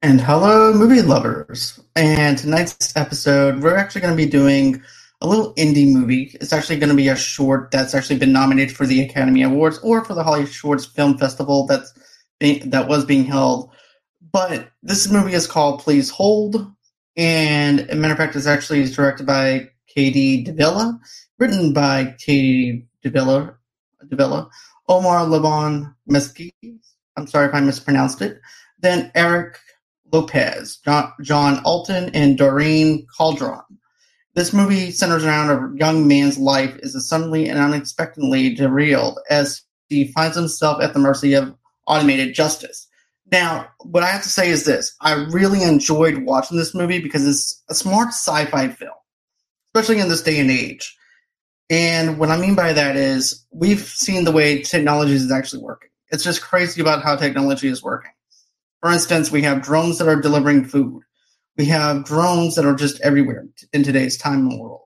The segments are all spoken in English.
And hello, movie lovers. And tonight's episode, we're actually going to be doing a little indie movie. It's actually going to be a short that's actually been nominated for the Academy Awards or for the Hollywood Shorts Film Festival that's being, that was being held. But this movie is called Please Hold. And a matter of fact, it's actually directed by Katie Davila, written by Katie Davila, Davila Omar Lebon Mesquite. I'm sorry if I mispronounced it. Then Eric Lopez, John, Alton, and Doreen Calderon. This movie centers around a young man's life is suddenly and unexpectedly derailed as he finds himself at the mercy of automated justice. Now, what I have to say is this I really enjoyed watching this movie because it's a smart sci fi film, especially in this day and age. And what I mean by that is we've seen the way technology is actually working. It's just crazy about how technology is working. For instance, we have drones that are delivering food. We have drones that are just everywhere in today's time and world.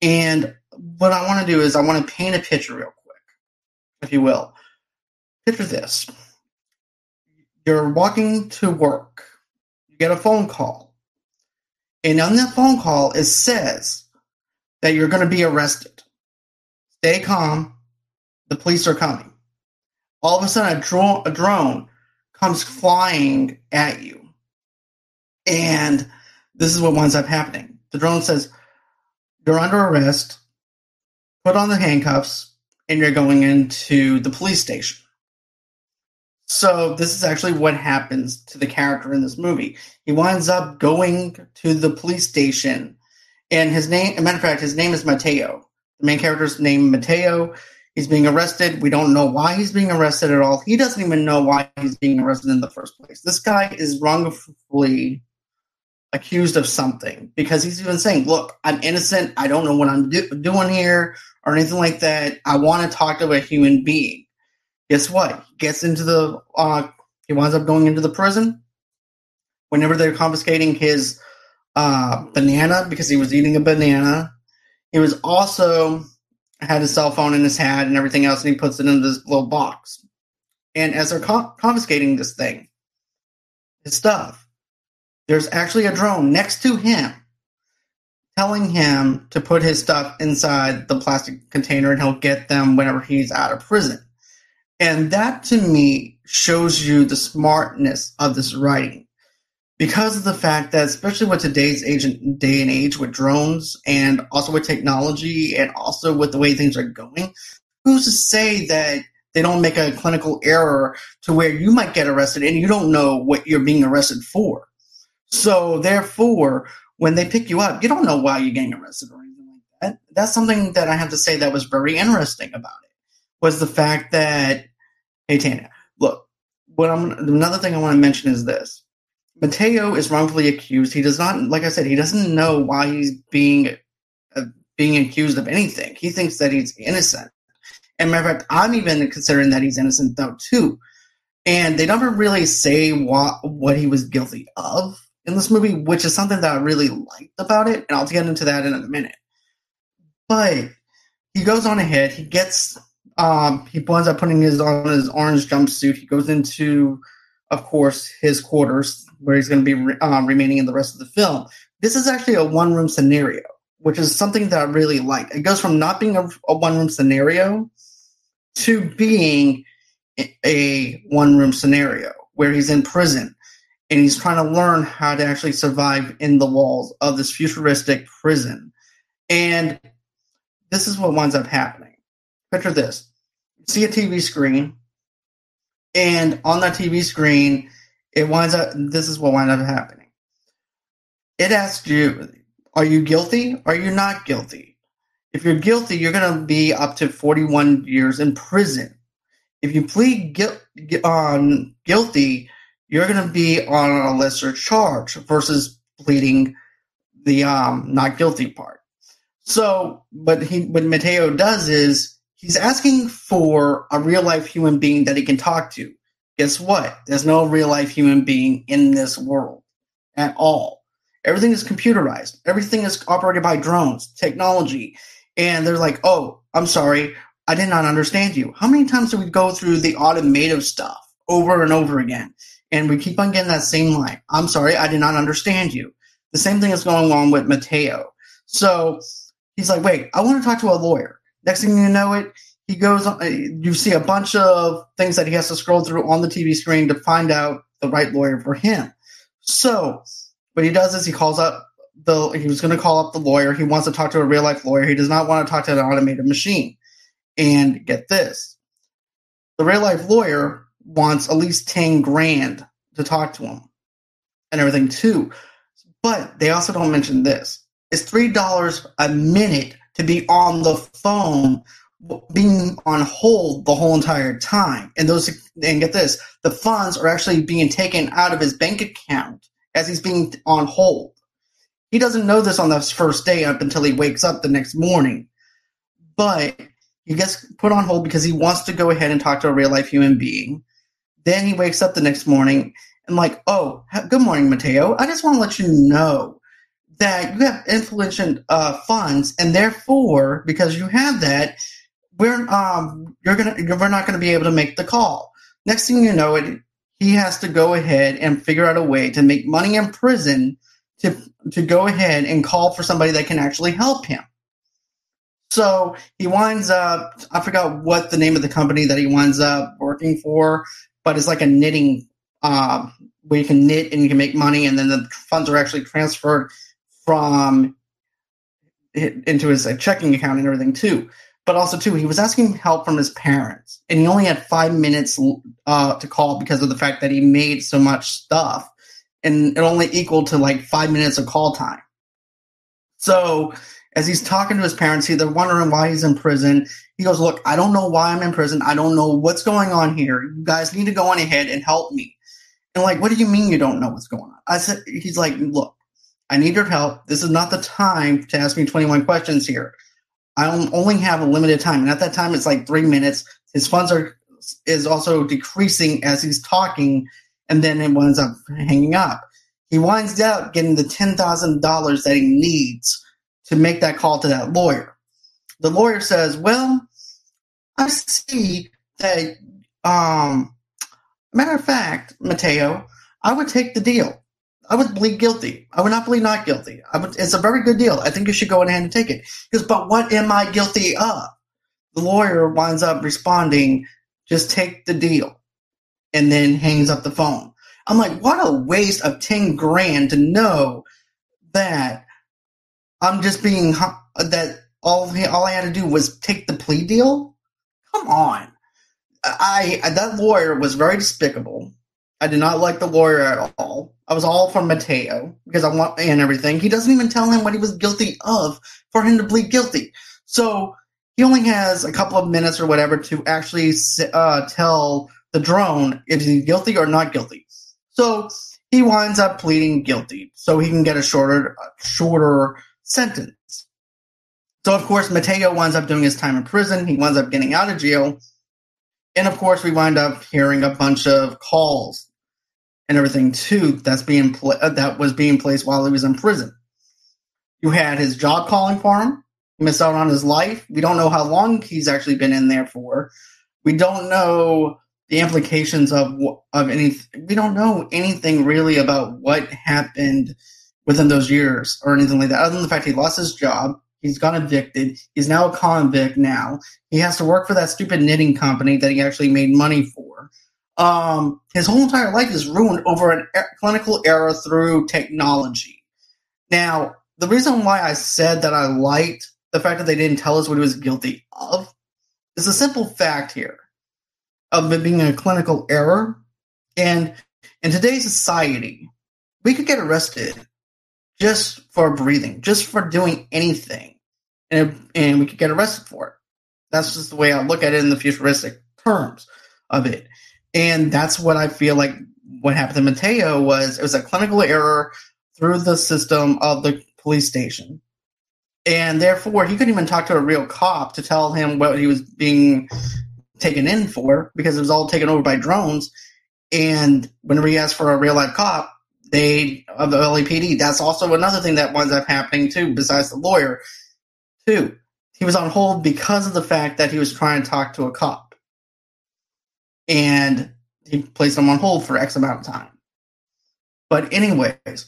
And what I want to do is I want to paint a picture real quick, if you will. Picture this. You're walking to work. You get a phone call. And on that phone call, it says that you're going to be arrested. Stay calm. The police are coming. All of a sudden, a, dro- a drone comes flying at you. And this is what winds up happening. The drone says, You're under arrest, put on the handcuffs, and you're going into the police station. So, this is actually what happens to the character in this movie. He winds up going to the police station, and his name, a matter of fact, his name is Mateo. The main character's name Mateo He's being arrested. We don't know why he's being arrested at all. He doesn't even know why he's being arrested in the first place. This guy is wrongfully accused of something because he's even saying, Look, I'm innocent. I don't know what I'm do- doing here or anything like that. I want to talk to a human being. Guess what? He gets into the, uh, he winds up going into the prison. Whenever they're confiscating his uh, banana because he was eating a banana, he was also had his cell phone in his hat and everything else, and he puts it in this little box. And as they're confiscating this thing, his stuff, there's actually a drone next to him telling him to put his stuff inside the plastic container and he'll get them whenever he's out of prison. And that to me shows you the smartness of this writing because of the fact that, especially with today's agent day and age with drones and also with technology and also with the way things are going, who's to say that they don't make a clinical error to where you might get arrested and you don't know what you're being arrested for? So, therefore, when they pick you up, you don't know why you're getting arrested or anything like that. That's something that I have to say that was very interesting about it was the fact that, hey, Tanya, look, what I'm another thing I want to mention is this Mateo is wrongfully accused. He does not, like I said, he doesn't know why he's being uh, being accused of anything. He thinks that he's innocent. And matter of fact, I'm even considering that he's innocent though too. And they never really say what what he was guilty of in this movie, which is something that I really liked about it. And I'll get into that in a minute. But he goes on ahead. He gets um, he winds up putting his on his orange jumpsuit. He goes into, of course, his quarters where he's going to be um, remaining in the rest of the film. This is actually a one room scenario, which is something that I really like. It goes from not being a, a one room scenario to being a one room scenario where he's in prison and he's trying to learn how to actually survive in the walls of this futuristic prison. And this is what winds up happening. Picture this see a TV screen, and on that TV screen it winds up this is what winds up happening. It asks you, are you guilty? Are you not guilty? If you're guilty, you're going to be up to 41 years in prison. If you plead guilty, you're going to be on a lesser charge versus pleading the um, not guilty part. So, what he what Mateo does is he's asking for a real life human being that he can talk to guess what? There's no real life human being in this world at all. Everything is computerized. Everything is operated by drones, technology. And they're like, oh, I'm sorry. I did not understand you. How many times do we go through the automotive stuff over and over again? And we keep on getting that same line. I'm sorry, I did not understand you. The same thing is going on with Mateo. So he's like, wait, I want to talk to a lawyer. Next thing you know it, he goes on, uh, you see a bunch of things that he has to scroll through on the TV screen to find out the right lawyer for him. So what he does is he calls up the, he was going to call up the lawyer. He wants to talk to a real life lawyer. He does not want to talk to an automated machine. And get this the real life lawyer wants at least 10 grand to talk to him and everything too. But they also don't mention this. It's $3 a minute to be on the phone being on hold the whole entire time. And those and get this, the funds are actually being taken out of his bank account as he's being on hold. He doesn't know this on the first day up until he wakes up the next morning. But he gets put on hold because he wants to go ahead and talk to a real life human being. Then he wakes up the next morning and like, oh, good morning, Mateo. I just want to let you know that you have influential uh, funds, and therefore, because you have that, we're um you're gonna we're not gonna be able to make the call. Next thing you know, it he has to go ahead and figure out a way to make money in prison to to go ahead and call for somebody that can actually help him. So he winds up, I forgot what the name of the company that he winds up working for, but it's like a knitting, uh, where you can knit and you can make money, and then the funds are actually transferred from into his checking account and everything too. But also too, he was asking help from his parents, and he only had five minutes uh, to call because of the fact that he made so much stuff, and it only equaled to like five minutes of call time. So as he's talking to his parents, they're wondering why he's in prison. He goes, Look, I don't know why I'm in prison. I don't know what's going on here. You guys need to go on ahead and help me. And like, what do you mean you don't know what's going on? I said, He's like, Look, I need your help. This is not the time to ask me 21 questions here. I only have a limited time. And at that time, it's like three minutes. His funds are is also decreasing as he's talking, and then it winds up hanging up. He winds up getting the $10,000 that he needs to make that call to that lawyer. The lawyer says, Well, I see that, um, matter of fact, Mateo, I would take the deal. I would plead guilty. I would not plead not guilty. Would, it's a very good deal. I think you should go ahead and take it. Because, but what am I guilty of? The lawyer winds up responding, just take the deal, and then hangs up the phone. I'm like, what a waste of 10 grand to know that I'm just being that all all I had to do was take the plea deal. Come on, I that lawyer was very despicable. I did not like the lawyer at all. I was all for Mateo because I want and everything. He doesn't even tell him what he was guilty of for him to plead guilty. So he only has a couple of minutes or whatever to actually uh, tell the drone if he's guilty or not guilty. So he winds up pleading guilty so he can get a shorter shorter sentence. So, of course, Mateo winds up doing his time in prison. He winds up getting out of jail. And of course, we wind up hearing a bunch of calls and everything too that's being pl- uh, that was being placed while he was in prison. You had his job calling for him. He missed out on his life. We don't know how long he's actually been in there for. We don't know the implications of of any. We don't know anything really about what happened within those years or anything like that, other than the fact he lost his job. He's got evicted. He's now a convict now. He has to work for that stupid knitting company that he actually made money for. Um, his whole entire life is ruined over a er- clinical error through technology. Now, the reason why I said that I liked the fact that they didn't tell us what he was guilty of is a simple fact here of it being a clinical error. And in today's society, we could get arrested just for breathing, just for doing anything, and and we could get arrested for it. That's just the way I look at it in the futuristic terms of it, and that's what I feel like what happened to Mateo was it was a clinical error through the system of the police station. And therefore, he couldn't even talk to a real cop to tell him what he was being taken in for because it was all taken over by drones. And whenever he asked for a real life cop, they of the LAPD. That's also another thing that winds up happening too, besides the lawyer. Too, he was on hold because of the fact that he was trying to talk to a cop, and he placed them on hold for X amount of time. But anyways,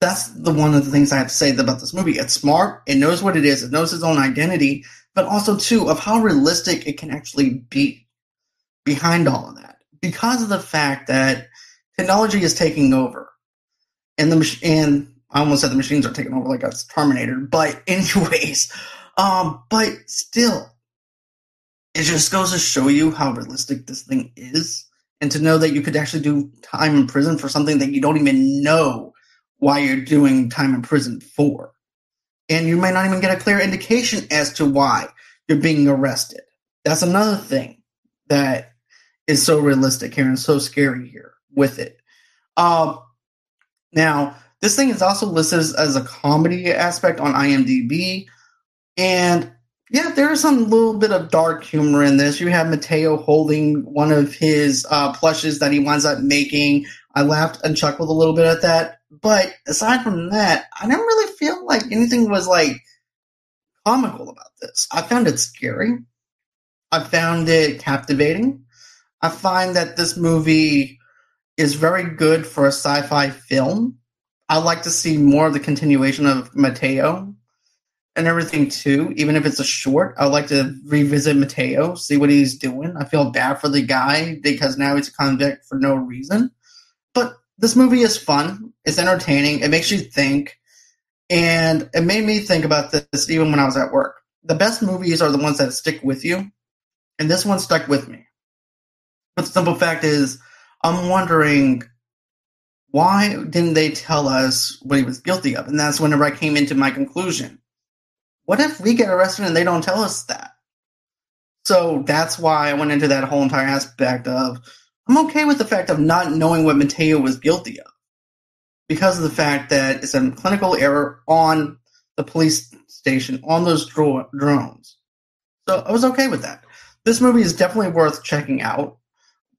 that's the one of the things I have to say about this movie. It's smart, it knows what it is, it knows its own identity, but also too of how realistic it can actually be behind all of that. Because of the fact that technology is taking over. And the and I almost said the machines are taking over like a Terminator, but anyways, um, but still, it just goes to show you how realistic this thing is, and to know that you could actually do time in prison for something that you don't even know why you're doing time in prison for, and you might not even get a clear indication as to why you're being arrested. That's another thing that is so realistic here and so scary here with it. Um, now, this thing is also listed as, as a comedy aspect on IMDb. And yeah, there's some little bit of dark humor in this. You have Mateo holding one of his uh, plushes that he winds up making. I laughed and chuckled a little bit at that. But aside from that, I didn't really feel like anything was like comical about this. I found it scary. I found it captivating. I find that this movie is very good for a sci-fi film. I'd like to see more of the continuation of Mateo and everything too. Even if it's a short, I would like to revisit Mateo, see what he's doing. I feel bad for the guy because now he's a convict for no reason. But this movie is fun. It's entertaining. It makes you think, and it made me think about this even when I was at work. The best movies are the ones that stick with you, and this one stuck with me. But the simple fact is, I'm wondering why didn't they tell us what he was guilty of? And that's whenever I came into my conclusion. What if we get arrested and they don't tell us that? So that's why I went into that whole entire aspect of I'm okay with the fact of not knowing what Mateo was guilty of because of the fact that it's a clinical error on the police station on those dro- drones. So I was okay with that. This movie is definitely worth checking out.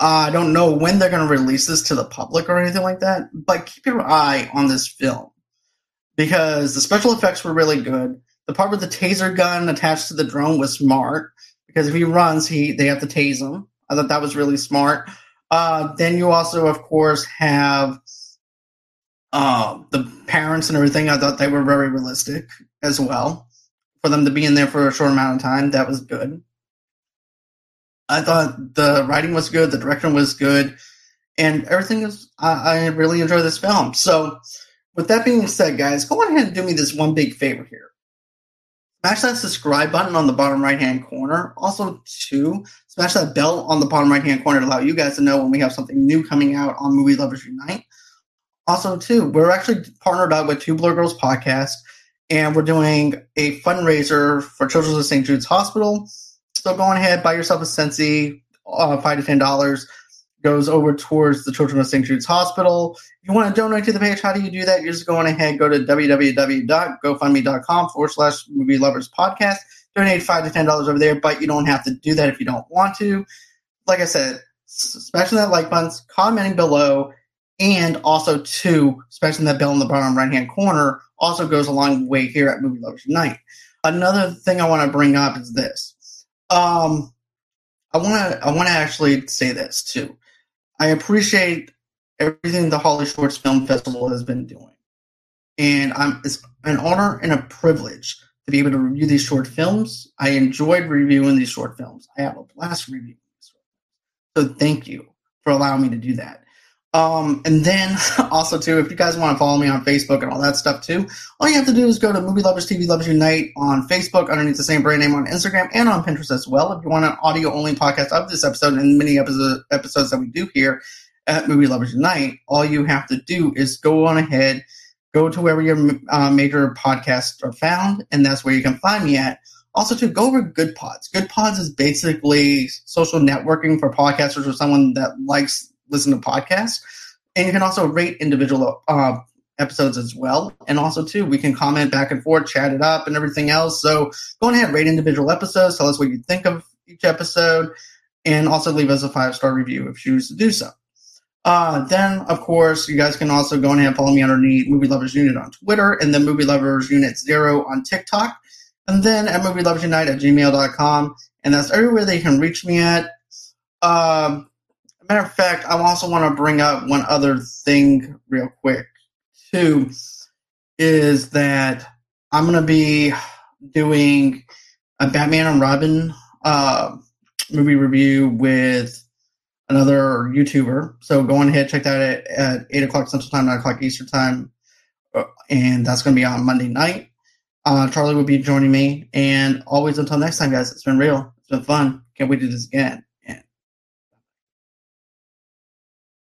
Uh, I don't know when they're going to release this to the public or anything like that, but keep your eye on this film because the special effects were really good. The part with the taser gun attached to the drone was smart because if he runs, he they have to tase him. I thought that was really smart. Uh, then you also, of course, have uh, the parents and everything. I thought they were very realistic as well. For them to be in there for a short amount of time, that was good. I thought the writing was good, the direction was good, and everything is. I, I really enjoy this film. So, with that being said, guys, go ahead and do me this one big favor here. Smash that subscribe button on the bottom right hand corner. Also, two, smash that bell on the bottom right hand corner to allow you guys to know when we have something new coming out on Movie Lovers Unite. Also, too, we're actually partnered up with Two Blur Girls Podcast, and we're doing a fundraiser for Children's of St. Jude's Hospital. So go on ahead, buy yourself a Scentsy, uh, five to ten dollars goes over towards the Children of St. Jude's Hospital. If you want to donate to the page, how do you do that? You're just going ahead, go to www.gofundme.com forward slash movie lovers podcast. Donate five to ten dollars over there, but you don't have to do that if you don't want to. Like I said, smashing that like button, commenting below, and also two, smashing that bell in the bottom right hand corner also goes a long way here at Movie Lovers Unite. Another thing I want to bring up is this. Um, I want to I want to actually say this too. I appreciate everything the Holly Shorts Film Festival has been doing, and I'm it's an honor and a privilege to be able to review these short films. I enjoyed reviewing these short films. I have a blast reviewing these. So thank you for allowing me to do that. Um, and then also too, if you guys want to follow me on Facebook and all that stuff too, all you have to do is go to Movie Lovers TV Lovers Unite on Facebook underneath the same brand name on Instagram and on Pinterest as well. If you want an audio only podcast of this episode and many episode, episodes that we do here at Movie Lovers Unite, all you have to do is go on ahead, go to wherever your uh, major podcasts are found, and that's where you can find me at. Also, to go over Goodpods. Good Pods is basically social networking for podcasters or someone that likes listen to podcasts. And you can also rate individual uh, episodes as well. And also, too, we can comment back and forth, chat it up, and everything else. So go ahead, rate individual episodes, tell us what you think of each episode, and also leave us a five star review if you choose to do so. Uh, then, of course, you guys can also go ahead and follow me underneath Movie Lovers Unite on Twitter, and then Movie Lovers Unite Zero on TikTok, and then at Movie Lovers Unite at gmail.com. And that's everywhere they can reach me at. Um, matter of fact, I also want to bring up one other thing real quick too. Is that I'm going to be doing a Batman and Robin uh, movie review with another YouTuber. So go on ahead, check that at, at 8 o'clock Central Time, 9 o'clock Eastern Time. Uh, and that's going to be on Monday night. Uh, Charlie will be joining me. And always until next time, guys, it's been real. It's been fun. Can't wait to do this again.